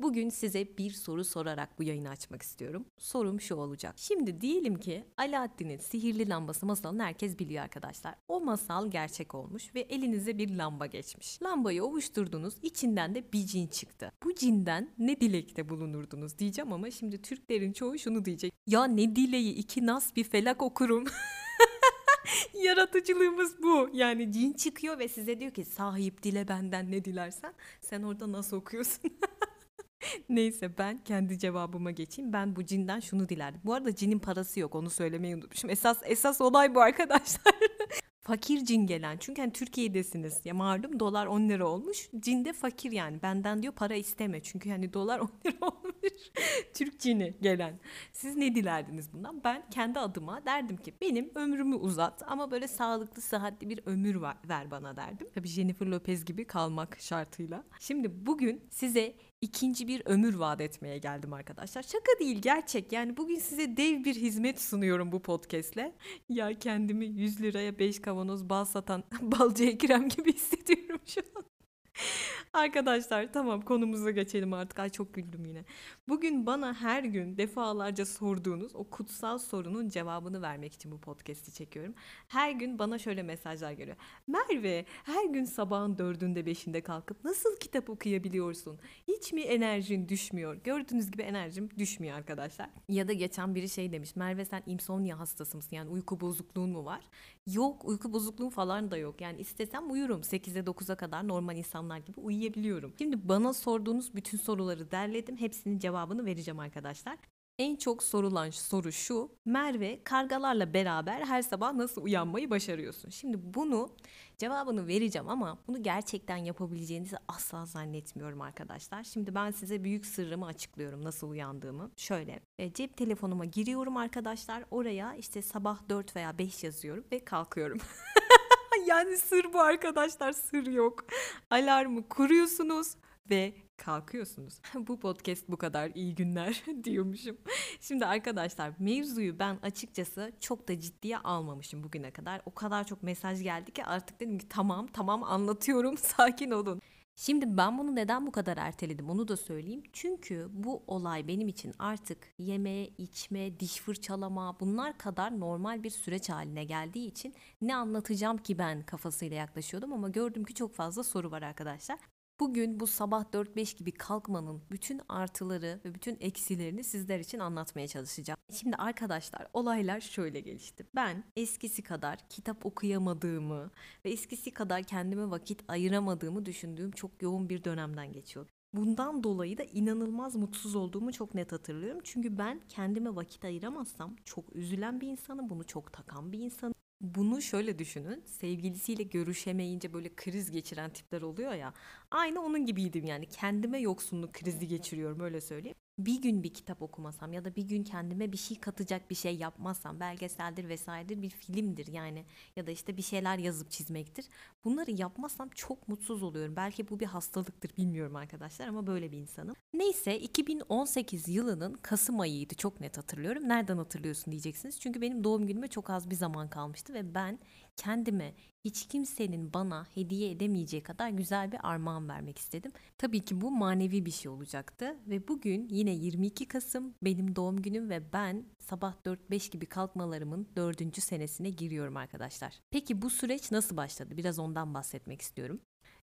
Bugün size bir soru sorarak bu yayını açmak istiyorum. Sorum şu olacak. Şimdi diyelim ki Alaaddin'in sihirli lambası masalını herkes biliyor arkadaşlar. O masal gerçek olmuş ve elinize bir lamba geçmiş. Lambayı ovuşturdunuz, içinden de bir cin çıktı. Bu cinden ne dilekte bulunurdunuz diyeceğim ama şimdi Türklerin çoğu şunu diyecek. Ya ne dileği iki nas bir felak okurum. Yaratıcılığımız bu. Yani cin çıkıyor ve size diyor ki sahip dile benden ne dilersen. Sen orada nasıl okuyorsun? Neyse ben kendi cevabıma geçeyim. Ben bu cinden şunu dilerdim. Bu arada cinin parası yok onu söylemeyi unutmuşum. Esas esas olay bu arkadaşlar. fakir cin gelen. Çünkü hani Türkiye'desiniz. Ya malum dolar 10 lira olmuş. Cin de fakir yani. Benden diyor para isteme. Çünkü hani dolar 10 lira olmuş. Türk cini gelen. Siz ne dilerdiniz bundan? Ben kendi adıma derdim ki benim ömrümü uzat ama böyle sağlıklı sıhhatli bir ömür ver bana derdim. Tabii Jennifer Lopez gibi kalmak şartıyla. Şimdi bugün size ikinci bir ömür vaat etmeye geldim arkadaşlar. Şaka değil gerçek. Yani bugün size dev bir hizmet sunuyorum bu podcastle. Ya kendimi 100 liraya 5 kavanoz bal satan balcı Ekrem gibi hissediyorum şu an. Arkadaşlar tamam konumuza geçelim artık. Ay çok güldüm yine. Bugün bana her gün defalarca sorduğunuz o kutsal sorunun cevabını vermek için bu podcast'i çekiyorum. Her gün bana şöyle mesajlar geliyor. Merve her gün sabahın dördünde beşinde kalkıp nasıl kitap okuyabiliyorsun? Hiç mi enerjin düşmüyor? Gördüğünüz gibi enerjim düşmüyor arkadaşlar. Ya da geçen biri şey demiş. Merve sen insomnia hastası mısın? Yani uyku bozukluğun mu var? Yok uyku bozukluğum falan da yok. Yani istesem uyurum 8'e 9'a kadar normal insanlar gibi uyuyabiliyorum. Şimdi bana sorduğunuz bütün soruları derledim. Hepsinin cevabını vereceğim arkadaşlar. En çok sorulan soru şu. Merve kargalarla beraber her sabah nasıl uyanmayı başarıyorsun? Şimdi bunu cevabını vereceğim ama bunu gerçekten yapabileceğinizi asla zannetmiyorum arkadaşlar. Şimdi ben size büyük sırrımı açıklıyorum nasıl uyandığımı. Şöyle e, cep telefonuma giriyorum arkadaşlar. Oraya işte sabah 4 veya 5 yazıyorum ve kalkıyorum. yani sır bu arkadaşlar sır yok. Alarmı kuruyorsunuz ve kalkıyorsunuz. bu podcast bu kadar iyi günler diyormuşum. Şimdi arkadaşlar mevzuyu ben açıkçası çok da ciddiye almamışım bugüne kadar. O kadar çok mesaj geldi ki artık dedim ki tamam tamam anlatıyorum sakin olun. Şimdi ben bunu neden bu kadar erteledim onu da söyleyeyim. Çünkü bu olay benim için artık yeme, içme, diş fırçalama bunlar kadar normal bir süreç haline geldiği için ne anlatacağım ki ben kafasıyla yaklaşıyordum ama gördüm ki çok fazla soru var arkadaşlar. Bugün bu sabah 4-5 gibi kalkmanın bütün artıları ve bütün eksilerini sizler için anlatmaya çalışacağım. Şimdi arkadaşlar olaylar şöyle gelişti. Ben eskisi kadar kitap okuyamadığımı ve eskisi kadar kendime vakit ayıramadığımı düşündüğüm çok yoğun bir dönemden geçiyorum. Bundan dolayı da inanılmaz mutsuz olduğumu çok net hatırlıyorum. Çünkü ben kendime vakit ayıramazsam çok üzülen bir insanım, bunu çok takan bir insanım. Bunu şöyle düşünün. Sevgilisiyle görüşemeyince böyle kriz geçiren tipler oluyor ya. Aynı onun gibiydim yani. Kendime yoksunluk krizi geçiriyorum öyle söyleyeyim bir gün bir kitap okumasam ya da bir gün kendime bir şey katacak bir şey yapmazsam belgeseldir vesairedir bir filmdir yani ya da işte bir şeyler yazıp çizmektir. Bunları yapmazsam çok mutsuz oluyorum. Belki bu bir hastalıktır bilmiyorum arkadaşlar ama böyle bir insanım. Neyse 2018 yılının Kasım ayıydı çok net hatırlıyorum. Nereden hatırlıyorsun diyeceksiniz. Çünkü benim doğum günüme çok az bir zaman kalmıştı ve ben kendime hiç kimsenin bana hediye edemeyeceği kadar güzel bir armağan vermek istedim. Tabii ki bu manevi bir şey olacaktı ve bugün yine 22 Kasım benim doğum günüm ve ben sabah 4-5 gibi kalkmalarımın 4. senesine giriyorum arkadaşlar. Peki bu süreç nasıl başladı? Biraz ondan bahsetmek istiyorum.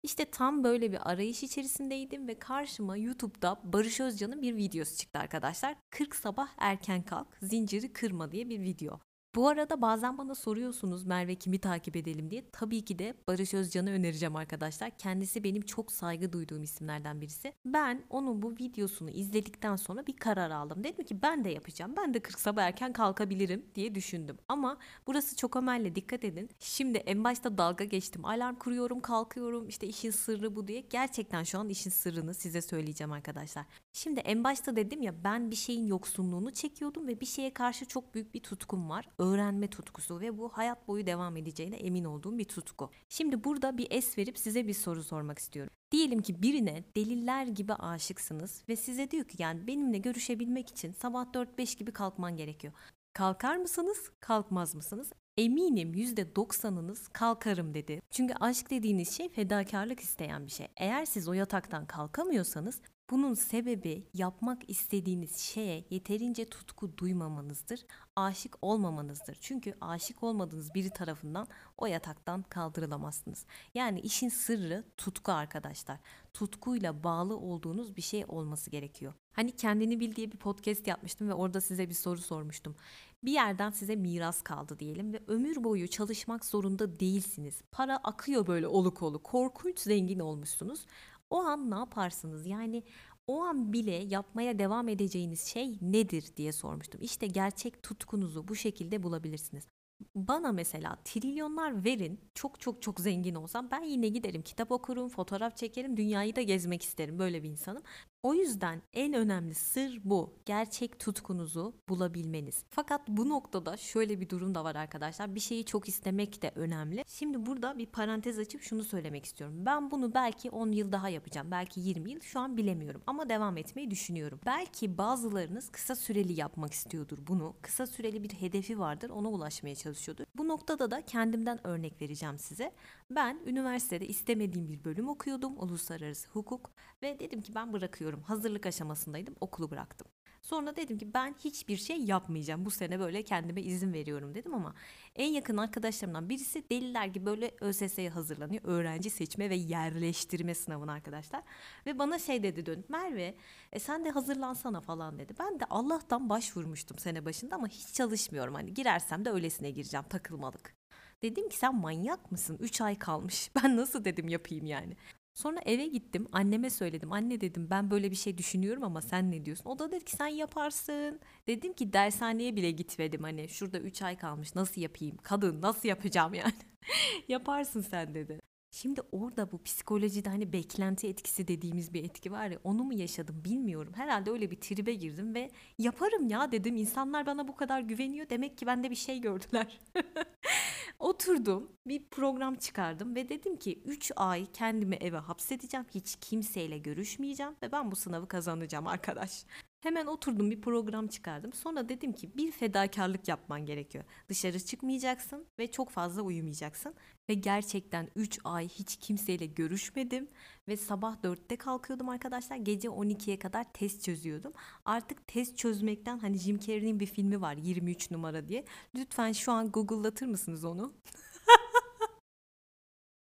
İşte tam böyle bir arayış içerisindeydim ve karşıma YouTube'da Barış Özcan'ın bir videosu çıktı arkadaşlar. 40 sabah erken kalk, zinciri kırma diye bir video. Bu arada bazen bana soruyorsunuz Merve kimi takip edelim diye. Tabii ki de Barış Özcan'ı önereceğim arkadaşlar. Kendisi benim çok saygı duyduğum isimlerden birisi. Ben onun bu videosunu izledikten sonra bir karar aldım. Dedim ki ben de yapacağım. Ben de 40 sabah erken kalkabilirim diye düşündüm. Ama burası çok ömerle dikkat edin. Şimdi en başta dalga geçtim. Alarm kuruyorum kalkıyorum işte işin sırrı bu diye. Gerçekten şu an işin sırrını size söyleyeceğim arkadaşlar. Şimdi en başta dedim ya ben bir şeyin yoksunluğunu çekiyordum ve bir şeye karşı çok büyük bir tutkum var. Öğrenme tutkusu ve bu hayat boyu devam edeceğine emin olduğum bir tutku. Şimdi burada bir es verip size bir soru sormak istiyorum. Diyelim ki birine deliller gibi aşıksınız ve size diyor ki yani benimle görüşebilmek için sabah 4-5 gibi kalkman gerekiyor. Kalkar mısınız, kalkmaz mısınız? Eminim %90'ınız kalkarım dedi. Çünkü aşk dediğiniz şey fedakarlık isteyen bir şey. Eğer siz o yataktan kalkamıyorsanız bunun sebebi yapmak istediğiniz şeye yeterince tutku duymamanızdır, aşık olmamanızdır. Çünkü aşık olmadığınız biri tarafından o yataktan kaldırılamazsınız. Yani işin sırrı tutku arkadaşlar. Tutkuyla bağlı olduğunuz bir şey olması gerekiyor. Hani kendini bil diye bir podcast yapmıştım ve orada size bir soru sormuştum. Bir yerden size miras kaldı diyelim ve ömür boyu çalışmak zorunda değilsiniz. Para akıyor böyle oluk oluk. Korkunç zengin olmuşsunuz. O an ne yaparsınız? Yani o an bile yapmaya devam edeceğiniz şey nedir diye sormuştum. İşte gerçek tutkunuzu bu şekilde bulabilirsiniz. Bana mesela trilyonlar verin çok çok çok zengin olsam ben yine giderim kitap okurum fotoğraf çekerim dünyayı da gezmek isterim böyle bir insanım. O yüzden en önemli sır bu. Gerçek tutkunuzu bulabilmeniz. Fakat bu noktada şöyle bir durum da var arkadaşlar. Bir şeyi çok istemek de önemli. Şimdi burada bir parantez açıp şunu söylemek istiyorum. Ben bunu belki 10 yıl daha yapacağım. Belki 20 yıl şu an bilemiyorum ama devam etmeyi düşünüyorum. Belki bazılarınız kısa süreli yapmak istiyordur bunu. Kısa süreli bir hedefi vardır. Ona ulaşmaya çalışıyordur. Bu noktada da kendimden örnek vereceğim size. Ben üniversitede istemediğim bir bölüm okuyordum. Uluslararası hukuk ve dedim ki ben bırakıyorum bırakıyorum. Hazırlık aşamasındaydım. Okulu bıraktım. Sonra dedim ki ben hiçbir şey yapmayacağım. Bu sene böyle kendime izin veriyorum dedim ama en yakın arkadaşlarımdan birisi deliler gibi böyle ÖSS'ye hazırlanıyor. Öğrenci seçme ve yerleştirme sınavına arkadaşlar. Ve bana şey dedi dönüp Merve e sen de hazırlansana falan dedi. Ben de Allah'tan başvurmuştum sene başında ama hiç çalışmıyorum. Hani girersem de öylesine gireceğim takılmalık. Dedim ki sen manyak mısın? 3 ay kalmış. Ben nasıl dedim yapayım yani. Sonra eve gittim anneme söyledim. Anne dedim ben böyle bir şey düşünüyorum ama sen ne diyorsun? O da dedi ki sen yaparsın. Dedim ki dershaneye bile gitmedim hani şurada 3 ay kalmış nasıl yapayım? Kadın nasıl yapacağım yani? yaparsın sen dedi. Şimdi orada bu psikolojide hani beklenti etkisi dediğimiz bir etki var ya onu mu yaşadım bilmiyorum. Herhalde öyle bir tribe girdim ve yaparım ya dedim. İnsanlar bana bu kadar güveniyor demek ki bende bir şey gördüler. Oturdum bir program çıkardım ve dedim ki 3 ay kendimi eve hapsedeceğim. Hiç kimseyle görüşmeyeceğim ve ben bu sınavı kazanacağım arkadaş. Hemen oturdum bir program çıkardım. Sonra dedim ki bir fedakarlık yapman gerekiyor. Dışarı çıkmayacaksın ve çok fazla uyumayacaksın. Ve gerçekten 3 ay hiç kimseyle görüşmedim. Ve sabah 4'te kalkıyordum arkadaşlar. Gece 12'ye kadar test çözüyordum. Artık test çözmekten hani Jim Carrey'nin bir filmi var 23 numara diye. Lütfen şu an Google'latır mısınız onu?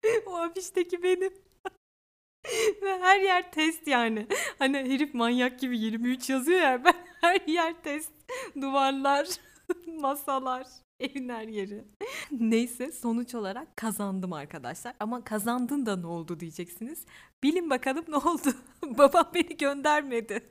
o afişteki benim. Her yer test yani. Hani herif manyak gibi 23 yazıyor ya ben her yer test. Duvarlar, masalar, evin her yeri. Neyse sonuç olarak kazandım arkadaşlar. Ama kazandın da ne oldu diyeceksiniz. Bilin bakalım ne oldu. Babam beni göndermedi.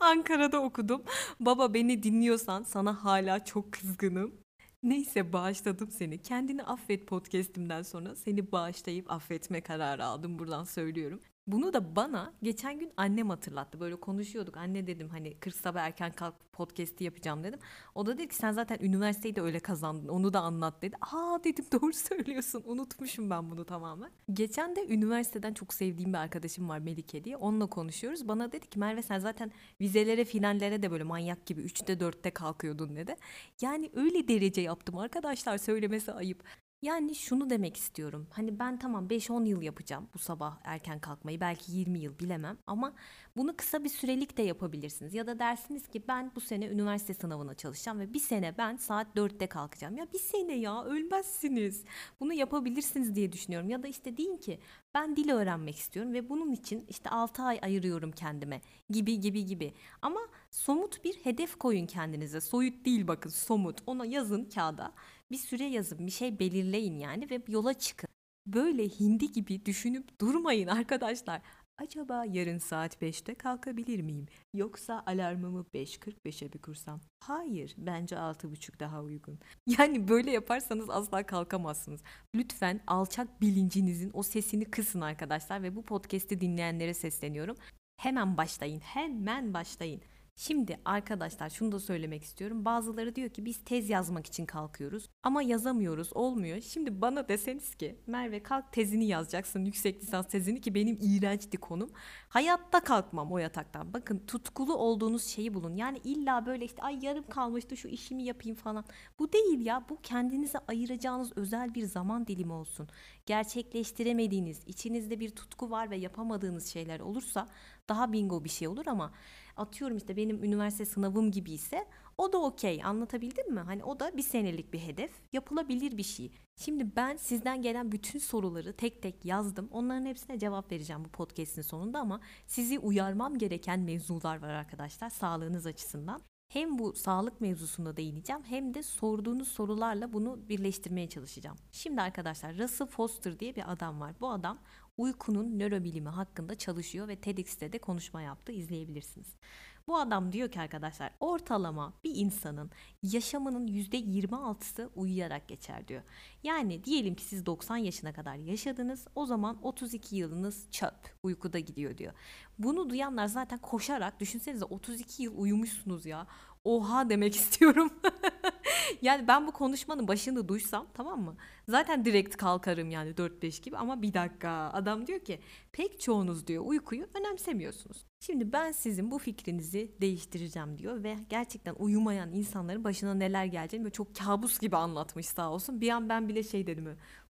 Ankara'da okudum. Baba beni dinliyorsan sana hala çok kızgınım. Neyse bağışladım seni. Kendini affet podcast'imden sonra seni bağışlayıp affetme kararı aldım buradan söylüyorum. Bunu da bana geçen gün annem hatırlattı. Böyle konuşuyorduk. Anne dedim hani 40 sabah erken kalk podcast'i yapacağım dedim. O da dedi ki sen zaten üniversiteyi de öyle kazandın. Onu da anlat dedi. Aa dedim doğru söylüyorsun. Unutmuşum ben bunu tamamen. Geçen de üniversiteden çok sevdiğim bir arkadaşım var Melike diye. Onunla konuşuyoruz. Bana dedi ki Merve sen zaten vizelere finallere de böyle manyak gibi 3'te 4'te kalkıyordun dedi. Yani öyle derece yaptım arkadaşlar söylemesi ayıp. Yani şunu demek istiyorum. Hani ben tamam 5-10 yıl yapacağım bu sabah erken kalkmayı. Belki 20 yıl bilemem ama bunu kısa bir sürelik de yapabilirsiniz. Ya da dersiniz ki ben bu sene üniversite sınavına çalışacağım ve bir sene ben saat 4'te kalkacağım. Ya bir sene ya ölmezsiniz. Bunu yapabilirsiniz diye düşünüyorum. Ya da işte deyin ki ben dil öğrenmek istiyorum ve bunun için işte 6 ay ayırıyorum kendime gibi gibi gibi. Ama somut bir hedef koyun kendinize. Soyut değil bakın somut. Ona yazın kağıda bir süre yazın, bir şey belirleyin yani ve yola çıkın. Böyle hindi gibi düşünüp durmayın arkadaşlar. Acaba yarın saat 5'te kalkabilir miyim? Yoksa alarmımı 5.45'e mi kursam? Hayır, bence 6.30 daha uygun. Yani böyle yaparsanız asla kalkamazsınız. Lütfen alçak bilincinizin o sesini kısın arkadaşlar ve bu podcast'i dinleyenlere sesleniyorum. Hemen başlayın. Hemen başlayın. Şimdi arkadaşlar şunu da söylemek istiyorum. Bazıları diyor ki biz tez yazmak için kalkıyoruz ama yazamıyoruz olmuyor. Şimdi bana deseniz ki Merve kalk tezini yazacaksın yüksek lisans tezini ki benim iğrençti konum. Hayatta kalkmam o yataktan. Bakın tutkulu olduğunuz şeyi bulun. Yani illa böyle işte ay yarım kalmıştı şu işimi yapayım falan. Bu değil ya bu kendinize ayıracağınız özel bir zaman dilimi olsun. Gerçekleştiremediğiniz içinizde bir tutku var ve yapamadığınız şeyler olursa daha bingo bir şey olur ama atıyorum işte benim üniversite sınavım gibi ise o da okey anlatabildim mi? Hani o da bir senelik bir hedef yapılabilir bir şey. Şimdi ben sizden gelen bütün soruları tek tek yazdım. Onların hepsine cevap vereceğim bu podcast'in sonunda ama sizi uyarmam gereken mevzular var arkadaşlar sağlığınız açısından. Hem bu sağlık mevzusunda değineceğim hem de sorduğunuz sorularla bunu birleştirmeye çalışacağım. Şimdi arkadaşlar Russell Foster diye bir adam var. Bu adam uykunun nörobilimi hakkında çalışıyor ve TEDx'te de konuşma yaptı. İzleyebilirsiniz. Bu adam diyor ki arkadaşlar ortalama bir insanın yaşamının %26'sı uyuyarak geçer diyor. Yani diyelim ki siz 90 yaşına kadar yaşadınız o zaman 32 yılınız çöp uykuda gidiyor diyor. Bunu duyanlar zaten koşarak düşünsenize 32 yıl uyumuşsunuz ya. Oha demek istiyorum. yani ben bu konuşmanın başını duysam tamam mı? Zaten direkt kalkarım yani 4-5 gibi ama bir dakika adam diyor ki pek çoğunuz diyor uykuyu önemsemiyorsunuz. Şimdi ben sizin bu fikrinizi değiştireceğim diyor ve gerçekten uyumayan insanların başına neler geleceğini böyle çok kabus gibi anlatmış sağ olsun. Bir an ben bile şey dedim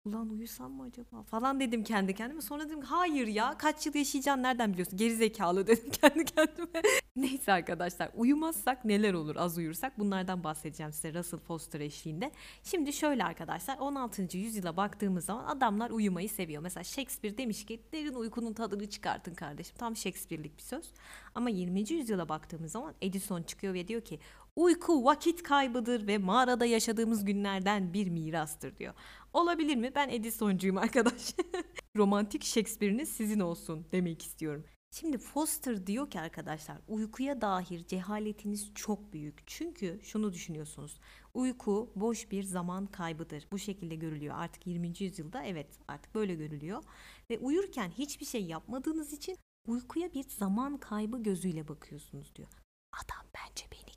ulan uyusam mı acaba falan dedim kendi kendime. Sonra dedim hayır ya kaç yıl yaşayacaksın nereden biliyorsun geri zekalı dedim kendi kendime. Neyse arkadaşlar uyumazsak neler olur az uyursak bunlardan bahsedeceğim size Russell Foster eşliğinde. Şimdi şöyle arkadaşlar 16. yüzyıla baktığımız zaman adamlar uyumayı seviyor. Mesela Shakespeare demiş ki derin uykunun tadını çıkartın kardeşim. Tam Shakespeare'lik bir söz. Ama 20. yüzyıla baktığımız zaman Edison çıkıyor ve diyor ki uyku vakit kaybıdır ve mağarada yaşadığımız günlerden bir mirastır diyor. Olabilir mi? Ben Edison'cuyum arkadaş. Romantik Shakespeare'iniz sizin olsun demek istiyorum. Şimdi Foster diyor ki arkadaşlar uykuya dair cehaletiniz çok büyük. Çünkü şunu düşünüyorsunuz. Uyku boş bir zaman kaybıdır. Bu şekilde görülüyor. Artık 20. yüzyılda evet artık böyle görülüyor. Ve uyurken hiçbir şey yapmadığınız için uykuya bir zaman kaybı gözüyle bakıyorsunuz diyor. Adam bence beni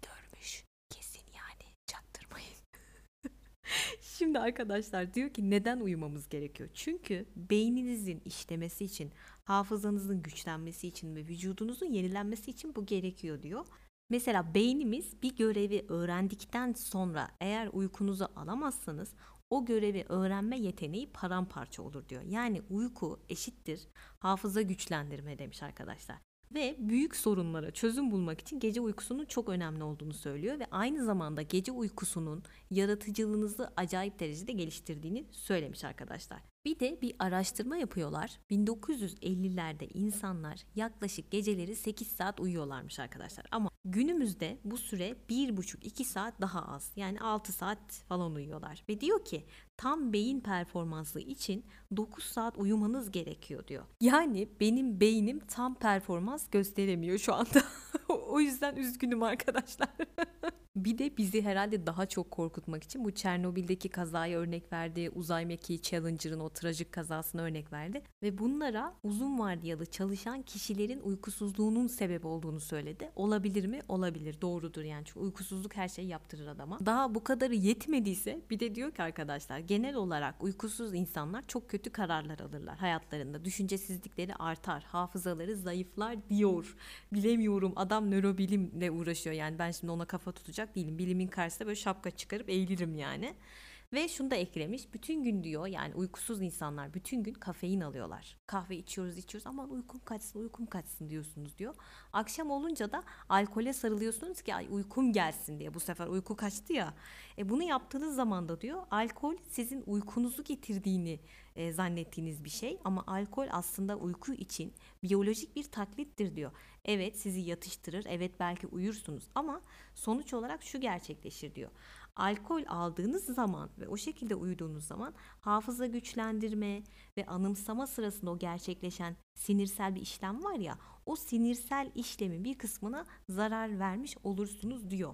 Şimdi arkadaşlar diyor ki neden uyumamız gerekiyor? Çünkü beyninizin işlemesi için, hafızanızın güçlenmesi için ve vücudunuzun yenilenmesi için bu gerekiyor diyor. Mesela beynimiz bir görevi öğrendikten sonra eğer uykunuzu alamazsanız o görevi öğrenme yeteneği paramparça olur diyor. Yani uyku eşittir hafıza güçlendirme demiş arkadaşlar ve büyük sorunlara çözüm bulmak için gece uykusunun çok önemli olduğunu söylüyor ve aynı zamanda gece uykusunun yaratıcılığınızı acayip derecede geliştirdiğini söylemiş arkadaşlar. Bir de bir araştırma yapıyorlar. 1950'lerde insanlar yaklaşık geceleri 8 saat uyuyorlarmış arkadaşlar. Ama günümüzde bu süre 1,5-2 saat daha az. Yani 6 saat falan uyuyorlar. Ve diyor ki tam beyin performansı için 9 saat uyumanız gerekiyor diyor. Yani benim beynim tam performans gösteremiyor şu anda. o yüzden üzgünüm arkadaşlar. Bir de bizi herhalde daha çok korkutmak için bu Çernobil'deki kazaya örnek verdi. Uzay mekiği Challenger'ın o trajik kazasına örnek verdi. Ve bunlara uzun vardiyalı çalışan kişilerin uykusuzluğunun sebep olduğunu söyledi. Olabilir mi? Olabilir. Doğrudur yani. Çünkü uykusuzluk her şeyi yaptırır adama. Daha bu kadarı yetmediyse bir de diyor ki arkadaşlar genel olarak uykusuz insanlar çok kötü kararlar alırlar hayatlarında. Düşüncesizlikleri artar. Hafızaları zayıflar diyor. Bilemiyorum. Adam nörobilimle uğraşıyor. Yani ben şimdi ona kafa tutacak değilim. Bilimin karşısında böyle şapka çıkarıp eğilirim yani. Ve şunu da eklemiş. Bütün gün diyor yani uykusuz insanlar bütün gün kafein alıyorlar. Kahve içiyoruz içiyoruz ama uykum kaçsın uykum kaçsın diyorsunuz diyor. Akşam olunca da alkole sarılıyorsunuz ki ay uykum gelsin diye. Bu sefer uyku kaçtı ya. E bunu yaptığınız zaman da diyor alkol sizin uykunuzu getirdiğini e, zannettiğiniz bir şey. Ama alkol aslında uyku için biyolojik bir taklittir diyor. Evet sizi yatıştırır. Evet belki uyursunuz ama sonuç olarak şu gerçekleşir diyor alkol aldığınız zaman ve o şekilde uyuduğunuz zaman hafıza güçlendirme ve anımsama sırasında o gerçekleşen sinirsel bir işlem var ya o sinirsel işlemin bir kısmına zarar vermiş olursunuz diyor.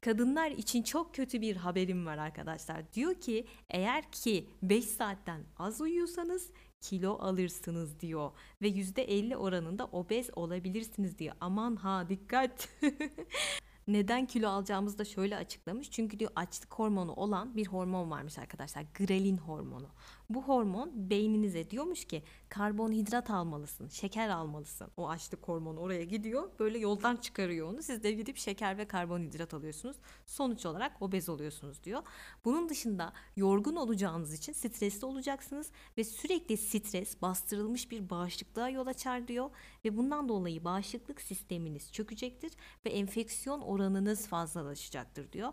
kadınlar için çok kötü bir haberim var arkadaşlar. Diyor ki eğer ki 5 saatten az uyuyorsanız kilo alırsınız diyor ve %50 oranında obez olabilirsiniz diyor. Aman ha dikkat. Neden kilo alacağımızı da şöyle açıklamış. Çünkü diyor açlık hormonu olan bir hormon varmış arkadaşlar. Grelin hormonu. Bu hormon beyninize diyormuş ki karbonhidrat almalısın, şeker almalısın. O açlık hormonu oraya gidiyor. Böyle yoldan çıkarıyor onu. Siz de gidip şeker ve karbonhidrat alıyorsunuz. Sonuç olarak obez oluyorsunuz diyor. Bunun dışında yorgun olacağınız için stresli olacaksınız ve sürekli stres bastırılmış bir bağışıklığa yol açar diyor ve bundan dolayı bağışıklık sisteminiz çökecektir ve enfeksiyon oranınız fazlalaşacaktır diyor.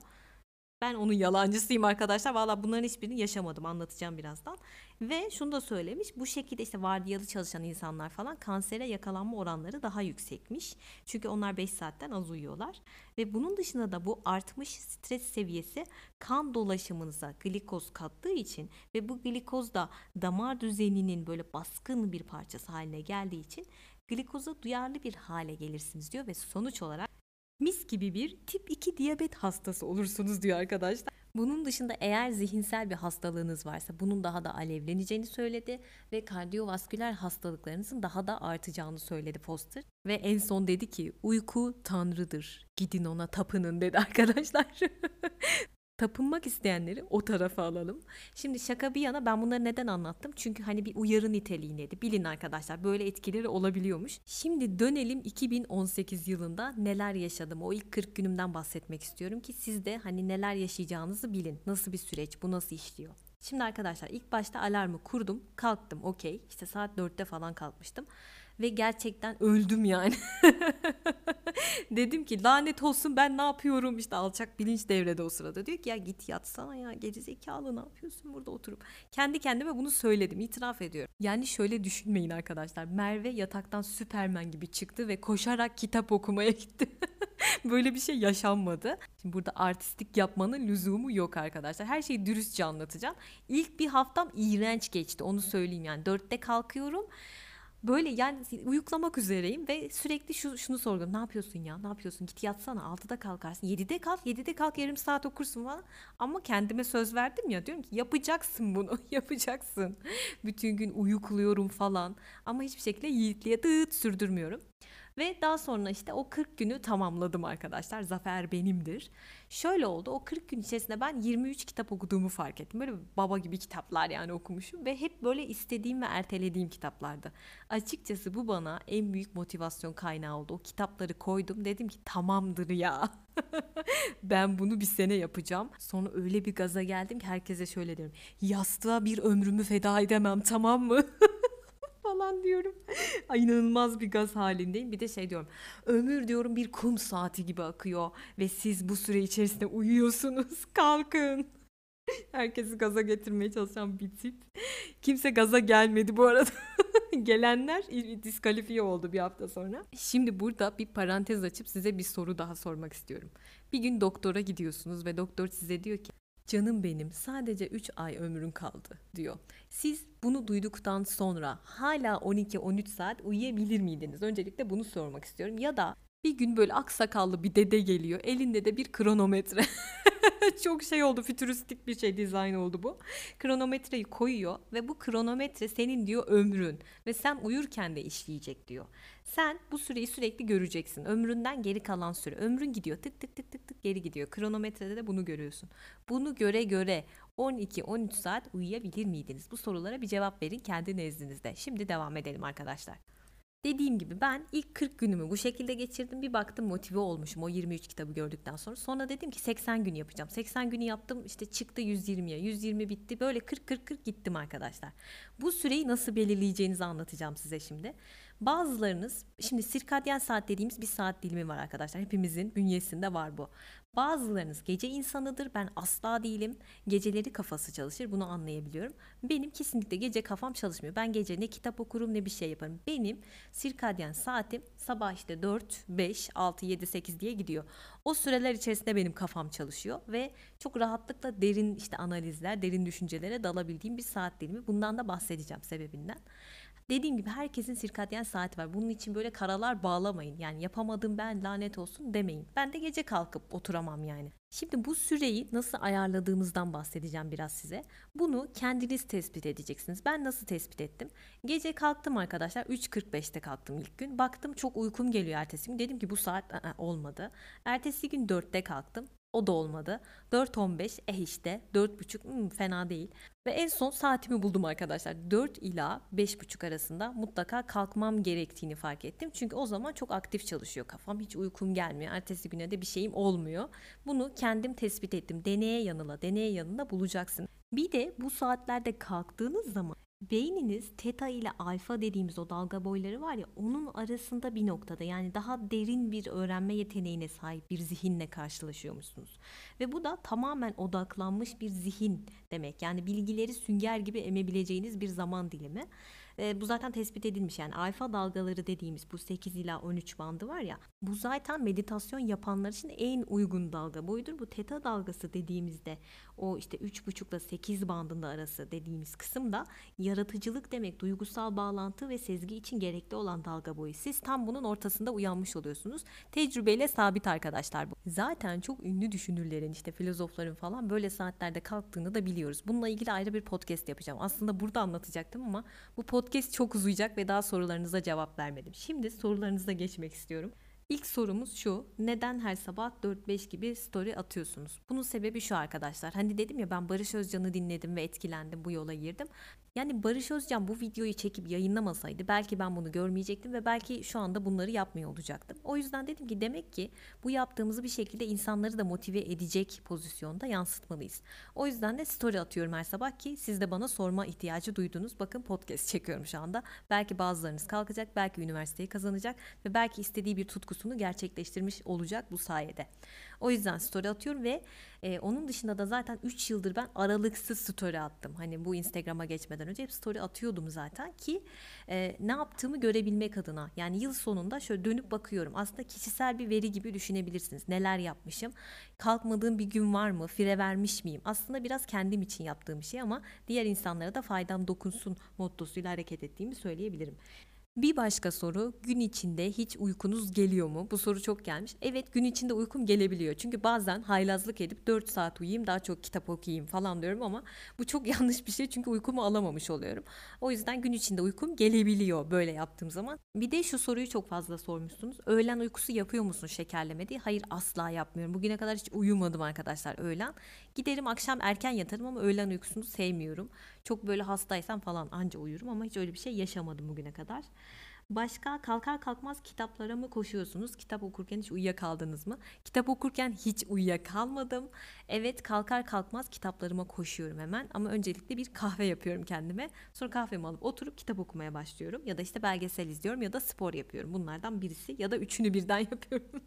Ben onun yalancısıyım arkadaşlar. Valla bunların hiçbirini yaşamadım. Anlatacağım birazdan. Ve şunu da söylemiş. Bu şekilde işte vardiyalı çalışan insanlar falan kansere yakalanma oranları daha yüksekmiş. Çünkü onlar 5 saatten az uyuyorlar. Ve bunun dışında da bu artmış stres seviyesi kan dolaşımınıza glikoz kattığı için ve bu glikoz da damar düzeninin böyle baskın bir parçası haline geldiği için glikoza duyarlı bir hale gelirsiniz diyor ve sonuç olarak mis gibi bir tip 2 diyabet hastası olursunuz diyor arkadaşlar. Bunun dışında eğer zihinsel bir hastalığınız varsa bunun daha da alevleneceğini söyledi ve kardiyovasküler hastalıklarınızın daha da artacağını söyledi Foster. Ve en son dedi ki uyku tanrıdır. Gidin ona tapının dedi arkadaşlar. tapınmak isteyenleri o tarafa alalım. Şimdi şaka bir yana ben bunları neden anlattım? Çünkü hani bir uyarı niteliğindeydi. Bilin arkadaşlar böyle etkileri olabiliyormuş. Şimdi dönelim 2018 yılında neler yaşadım. O ilk 40 günümden bahsetmek istiyorum ki siz de hani neler yaşayacağınızı bilin. Nasıl bir süreç, bu nasıl işliyor? Şimdi arkadaşlar ilk başta alarmı kurdum, kalktım okey. İşte saat 4'te falan kalkmıştım ve gerçekten öldüm yani. Dedim ki lanet olsun ben ne yapıyorum işte alçak bilinç devrede o sırada. Diyor ki ya git yatsana ya geri zekalı ne yapıyorsun burada oturup. Kendi kendime bunu söyledim itiraf ediyorum. Yani şöyle düşünmeyin arkadaşlar. Merve yataktan Süpermen gibi çıktı ve koşarak kitap okumaya gitti. Böyle bir şey yaşanmadı. Şimdi burada artistik yapmanın lüzumu yok arkadaşlar. Her şeyi dürüstçe anlatacağım. İlk bir haftam iğrenç geçti onu söyleyeyim yani. Dörtte kalkıyorum böyle yani uyuklamak üzereyim ve sürekli şu, şunu sorguladım. Ne yapıyorsun ya? Ne yapıyorsun? Git yatsana. 6'da kalkarsın. 7'de kalk. 7'de kalk yarım saat okursun falan. Ama kendime söz verdim ya. Diyorum ki yapacaksın bunu. yapacaksın. Bütün gün uyukluyorum falan. Ama hiçbir şekilde yiğitliğe dıt sürdürmüyorum. Ve daha sonra işte o 40 günü tamamladım arkadaşlar. Zafer benimdir. Şöyle oldu. O 40 gün içerisinde ben 23 kitap okuduğumu fark ettim. Böyle baba gibi kitaplar yani okumuşum ve hep böyle istediğim ve ertelediğim kitaplardı. Açıkçası bu bana en büyük motivasyon kaynağı oldu. O kitapları koydum. Dedim ki tamamdır ya. ben bunu bir sene yapacağım. Sonra öyle bir gaza geldim ki herkese şöyle diyorum. Yastığa bir ömrümü feda edemem tamam mı? diyorum. Ay inanılmaz bir gaz halindeyim. Bir de şey diyorum. Ömür diyorum bir kum saati gibi akıyor ve siz bu süre içerisinde uyuyorsunuz. Kalkın. Herkesi gaza getirmeye çalışan bir tip. Kimse gaza gelmedi bu arada. Gelenler diskalifiye oldu bir hafta sonra. Şimdi burada bir parantez açıp size bir soru daha sormak istiyorum. Bir gün doktora gidiyorsunuz ve doktor size diyor ki Canım benim sadece 3 ay ömrün kaldı diyor. Siz bunu duyduktan sonra hala 12-13 saat uyuyabilir miydiniz? Öncelikle bunu sormak istiyorum. Ya da bir gün böyle aksakallı bir dede geliyor. Elinde de bir kronometre. Çok şey oldu fütüristik bir şey dizayn oldu bu. Kronometreyi koyuyor ve bu kronometre senin diyor ömrün ve sen uyurken de işleyecek diyor. Sen bu süreyi sürekli göreceksin. Ömründen geri kalan süre. Ömrün gidiyor tık tık tık tık tık geri gidiyor. Kronometrede de bunu görüyorsun. Bunu göre göre 12-13 saat uyuyabilir miydiniz? Bu sorulara bir cevap verin kendi nezdinizde. Şimdi devam edelim arkadaşlar. Dediğim gibi ben ilk 40 günümü bu şekilde geçirdim. Bir baktım motive olmuşum o 23 kitabı gördükten sonra. Sonra dedim ki 80 gün yapacağım. 80 günü yaptım işte çıktı 120'ye. 120 bitti. Böyle 40-40-40 gittim arkadaşlar. Bu süreyi nasıl belirleyeceğinizi anlatacağım size şimdi. Bazılarınız şimdi sirkadyen saat dediğimiz bir saat dilimi var arkadaşlar. Hepimizin bünyesinde var bu. Bazılarınız gece insanıdır. Ben asla değilim. Geceleri kafası çalışır. Bunu anlayabiliyorum. Benim kesinlikle gece kafam çalışmıyor. Ben gece ne kitap okurum ne bir şey yaparım. Benim sirkadyen saatim sabah işte 4, 5, 6, 7, 8 diye gidiyor. O süreler içerisinde benim kafam çalışıyor ve çok rahatlıkla derin işte analizler, derin düşüncelere dalabildiğim bir saat dilimi. Bundan da bahsedeceğim sebebinden. Dediğim gibi herkesin sirkadyen saati var. Bunun için böyle karalar bağlamayın. Yani yapamadım ben lanet olsun demeyin. Ben de gece kalkıp oturamam yani. Şimdi bu süreyi nasıl ayarladığımızdan bahsedeceğim biraz size. Bunu kendiniz tespit edeceksiniz. Ben nasıl tespit ettim? Gece kalktım arkadaşlar. 3.45'te kalktım ilk gün. Baktım çok uykum geliyor ertesi gün. Dedim ki bu saat olmadı. Ertesi gün 4'te kalktım. O da olmadı. 4.15 eh işte 4.30 hmm, fena değil. Ve en son saatimi buldum arkadaşlar. 4 ila 5.30 arasında mutlaka kalkmam gerektiğini fark ettim. Çünkü o zaman çok aktif çalışıyor kafam. Hiç uykum gelmiyor. Ertesi güne de bir şeyim olmuyor. Bunu kendim tespit ettim. Deneye yanıla, deneye yanında bulacaksın. Bir de bu saatlerde kalktığınız zaman Beyniniz teta ile alfa dediğimiz o dalga boyları var ya onun arasında bir noktada yani daha derin bir öğrenme yeteneğine sahip bir zihinle karşılaşıyormuşsunuz. Ve bu da tamamen odaklanmış bir zihin demek. Yani bilgileri sünger gibi emebileceğiniz bir zaman dilimi. E, bu zaten tespit edilmiş yani alfa dalgaları dediğimiz bu 8 ila 13 bandı var ya bu zaten meditasyon yapanlar için en uygun dalga boyudur. Bu teta dalgası dediğimizde o işte 3,5 ile 8 bandında arası dediğimiz kısım da yaratıcılık demek, duygusal bağlantı ve sezgi için gerekli olan dalga boyu. Siz tam bunun ortasında uyanmış oluyorsunuz. Tecrübeyle sabit arkadaşlar bu. Zaten çok ünlü düşünürlerin işte filozofların falan böyle saatlerde kalktığını da biliyoruz. Bununla ilgili ayrı bir podcast yapacağım. Aslında burada anlatacaktım ama bu podcast çok uzayacak ve daha sorularınıza cevap vermedim. Şimdi sorularınıza geçmek istiyorum. İlk sorumuz şu. Neden her sabah 4-5 gibi story atıyorsunuz? Bunun sebebi şu arkadaşlar. Hani dedim ya ben Barış Özcan'ı dinledim ve etkilendim bu yola girdim. Yani Barış Özcan bu videoyu çekip yayınlamasaydı belki ben bunu görmeyecektim ve belki şu anda bunları yapmıyor olacaktım. O yüzden dedim ki demek ki bu yaptığımızı bir şekilde insanları da motive edecek pozisyonda yansıtmalıyız. O yüzden de story atıyorum her sabah ki siz de bana sorma ihtiyacı duydunuz. Bakın podcast çekiyorum şu anda. Belki bazılarınız kalkacak, belki üniversiteyi kazanacak ve belki istediği bir tutkusunu gerçekleştirmiş olacak bu sayede. O yüzden story atıyorum ve e, onun dışında da zaten 3 yıldır ben aralıksız story attım. Hani bu Instagram'a geçmeden önce hep story atıyordum zaten ki e, ne yaptığımı görebilmek adına. Yani yıl sonunda şöyle dönüp bakıyorum. Aslında kişisel bir veri gibi düşünebilirsiniz. Neler yapmışım? Kalkmadığım bir gün var mı? Fire vermiş miyim? Aslında biraz kendim için yaptığım şey ama diğer insanlara da faydam dokunsun mottosuyla hareket ettiğimi söyleyebilirim. Bir başka soru gün içinde hiç uykunuz geliyor mu? Bu soru çok gelmiş. Evet gün içinde uykum gelebiliyor. Çünkü bazen haylazlık edip 4 saat uyuyayım daha çok kitap okuyayım falan diyorum ama bu çok yanlış bir şey çünkü uykumu alamamış oluyorum. O yüzden gün içinde uykum gelebiliyor böyle yaptığım zaman. Bir de şu soruyu çok fazla sormuşsunuz. Öğlen uykusu yapıyor musun şekerleme diye. Hayır asla yapmıyorum. Bugüne kadar hiç uyumadım arkadaşlar öğlen. Giderim akşam erken yatarım ama öğlen uykusunu sevmiyorum. Çok böyle hastaysam falan anca uyurum ama hiç öyle bir şey yaşamadım bugüne kadar. Başka kalkar kalkmaz kitaplara mı koşuyorsunuz? Kitap okurken hiç uyuyakaldınız mı? Kitap okurken hiç uyuyakalmadım. Evet kalkar kalkmaz kitaplarıma koşuyorum hemen ama öncelikle bir kahve yapıyorum kendime. Sonra kahvemi alıp oturup kitap okumaya başlıyorum. Ya da işte belgesel izliyorum ya da spor yapıyorum. Bunlardan birisi ya da üçünü birden yapıyorum.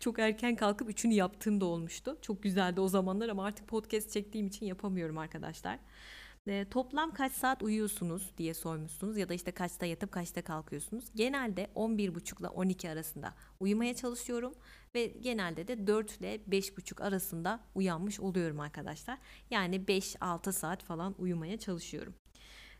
Çok erken kalkıp üçünü yaptığım da olmuştu. Çok güzeldi o zamanlar ama artık podcast çektiğim için yapamıyorum arkadaşlar. E, toplam kaç saat uyuyorsunuz diye sormuşsunuz ya da işte kaçta yatıp kaçta kalkıyorsunuz. Genelde 11.30 ile 12 arasında uyumaya çalışıyorum ve genelde de 4 ile 5.30 arasında uyanmış oluyorum arkadaşlar. Yani 5-6 saat falan uyumaya çalışıyorum.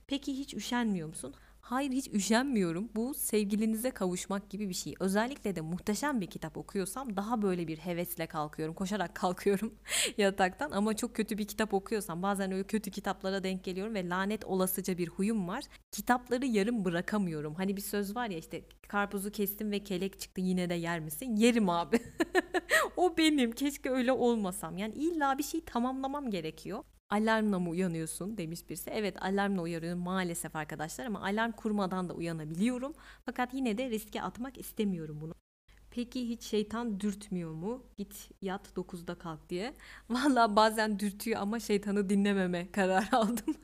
Peki hiç üşenmiyor musun? Hayır hiç üşenmiyorum. Bu sevgilinize kavuşmak gibi bir şey. Özellikle de muhteşem bir kitap okuyorsam daha böyle bir hevesle kalkıyorum. Koşarak kalkıyorum yataktan ama çok kötü bir kitap okuyorsam bazen öyle kötü kitaplara denk geliyorum ve lanet olasıca bir huyum var. Kitapları yarım bırakamıyorum. Hani bir söz var ya işte karpuzu kestim ve kelek çıktı yine de yer misin? Yerim abi. o benim. Keşke öyle olmasam. Yani illa bir şey tamamlamam gerekiyor alarmla mı uyanıyorsun demiş birisi. Evet alarmla uyanıyorum maalesef arkadaşlar ama alarm kurmadan da uyanabiliyorum. Fakat yine de riske atmak istemiyorum bunu. Peki hiç şeytan dürtmüyor mu? Git yat 9'da kalk diye. Valla bazen dürtüyor ama şeytanı dinlememe karar aldım.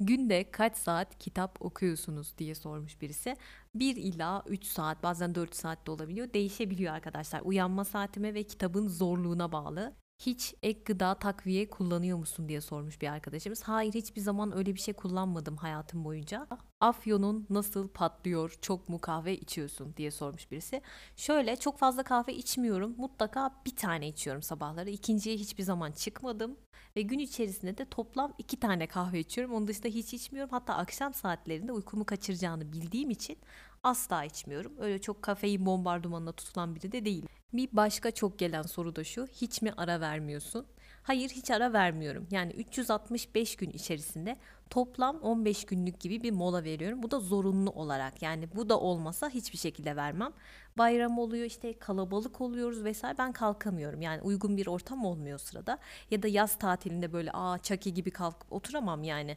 Günde kaç saat kitap okuyorsunuz diye sormuş birisi. 1 ila 3 saat bazen 4 saat de olabiliyor. Değişebiliyor arkadaşlar. Uyanma saatime ve kitabın zorluğuna bağlı. Hiç ek gıda takviye kullanıyor musun diye sormuş bir arkadaşımız. Hayır hiçbir zaman öyle bir şey kullanmadım hayatım boyunca. Afyonun nasıl patlıyor çok mu kahve içiyorsun diye sormuş birisi. Şöyle çok fazla kahve içmiyorum. Mutlaka bir tane içiyorum sabahları. İkinciye hiçbir zaman çıkmadım. Ve gün içerisinde de toplam iki tane kahve içiyorum. Onun dışında hiç içmiyorum. Hatta akşam saatlerinde uykumu kaçıracağını bildiğim için asla içmiyorum. Öyle çok kafein bombardımanına tutulan biri de değil. Bir başka çok gelen soru da şu. Hiç mi ara vermiyorsun? Hayır hiç ara vermiyorum. Yani 365 gün içerisinde toplam 15 günlük gibi bir mola veriyorum. Bu da zorunlu olarak. Yani bu da olmasa hiçbir şekilde vermem. Bayram oluyor işte kalabalık oluyoruz vesaire ben kalkamıyorum. Yani uygun bir ortam olmuyor sırada. Ya da yaz tatilinde böyle aa çaki gibi kalkıp oturamam yani.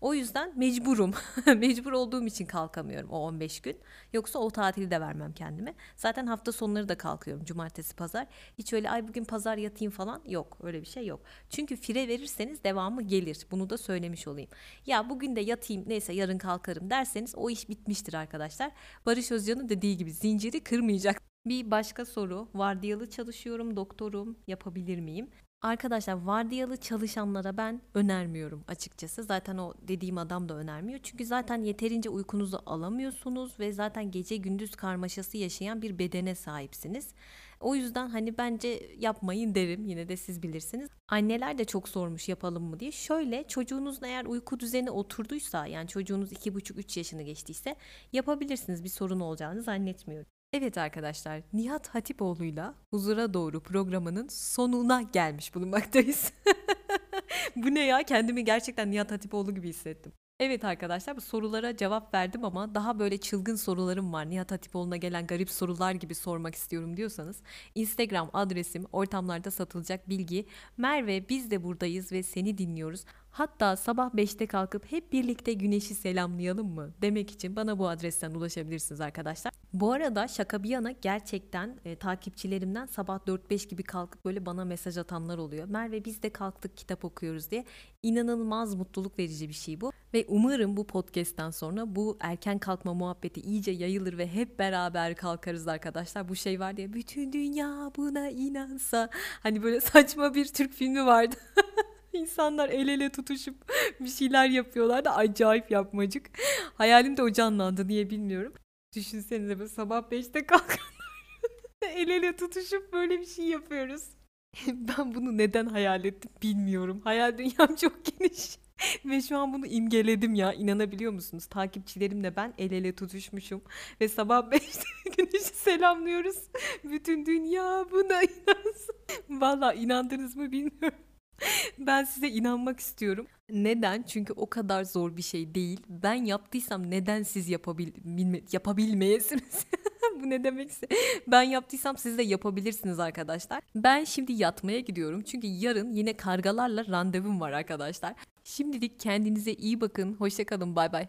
O yüzden mecburum. Mecbur olduğum için kalkamıyorum o 15 gün. Yoksa o tatili de vermem kendime. Zaten hafta sonları da kalkıyorum cumartesi pazar. Hiç öyle ay bugün pazar yatayım falan yok. Öyle bir şey yok. Çünkü fire verirseniz devamı gelir. Bunu da söylemiş olayım. Ya bugün de yatayım neyse yarın kalkarım derseniz o iş bitmiştir arkadaşlar. Barış Özcan'ın dediği gibi zinciri kırmayacak. Bir başka soru. Vardiyalı çalışıyorum, doktorum, yapabilir miyim? Arkadaşlar vardiyalı çalışanlara ben önermiyorum açıkçası. Zaten o dediğim adam da önermiyor. Çünkü zaten yeterince uykunuzu alamıyorsunuz ve zaten gece gündüz karmaşası yaşayan bir bedene sahipsiniz. O yüzden hani bence yapmayın derim. Yine de siz bilirsiniz. Anneler de çok sormuş yapalım mı diye. Şöyle çocuğunuzun eğer uyku düzeni oturduysa yani çocuğunuz 2,5-3 yaşını geçtiyse yapabilirsiniz. Bir sorun olacağını zannetmiyorum. Evet arkadaşlar, Nihat Hatipoğlu'yla Huzura Doğru programının sonuna gelmiş bulunmaktayız. Bu ne ya? Kendimi gerçekten Nihat Hatipoğlu gibi hissettim. Evet arkadaşlar bu sorulara cevap verdim ama daha böyle çılgın sorularım var. Nihat Hatipoğlu'na gelen garip sorular gibi sormak istiyorum diyorsanız Instagram adresim ortamlarda satılacak bilgi. Merve biz de buradayız ve seni dinliyoruz. Hatta sabah 5'te kalkıp hep birlikte güneşi selamlayalım mı demek için bana bu adresten ulaşabilirsiniz arkadaşlar. Bu arada şaka bir yana gerçekten e, takipçilerimden sabah 4-5 gibi kalkıp böyle bana mesaj atanlar oluyor. Merve biz de kalktık kitap okuyoruz diye. İnanılmaz mutluluk verici bir şey bu. Ve umarım bu podcast'ten sonra bu erken kalkma muhabbeti iyice yayılır ve hep beraber kalkarız arkadaşlar. Bu şey var diye bütün dünya buna inansa. Hani böyle saçma bir Türk filmi vardı. İnsanlar el ele tutuşup bir şeyler yapıyorlar da acayip yapmacık. Hayalim de o canlandı diye bilmiyorum. Düşünsenize böyle sabah 5'te kalkanlar el ele tutuşup böyle bir şey yapıyoruz. ben bunu neden hayal ettim bilmiyorum. Hayal dünyam çok geniş. ve şu an bunu imgeledim ya inanabiliyor musunuz? Takipçilerimle ben el ele tutuşmuşum. Ve sabah 5'te güneşi selamlıyoruz. Bütün dünya buna inansın. Valla inandınız mı bilmiyorum. Ben size inanmak istiyorum. Neden? Çünkü o kadar zor bir şey değil. Ben yaptıysam neden siz yapabil bilme, yapabilmeyesiniz? Bu ne demekse. Ben yaptıysam siz de yapabilirsiniz arkadaşlar. Ben şimdi yatmaya gidiyorum. Çünkü yarın yine kargalarla randevum var arkadaşlar. Şimdilik kendinize iyi bakın. Hoşçakalın. Bay bay.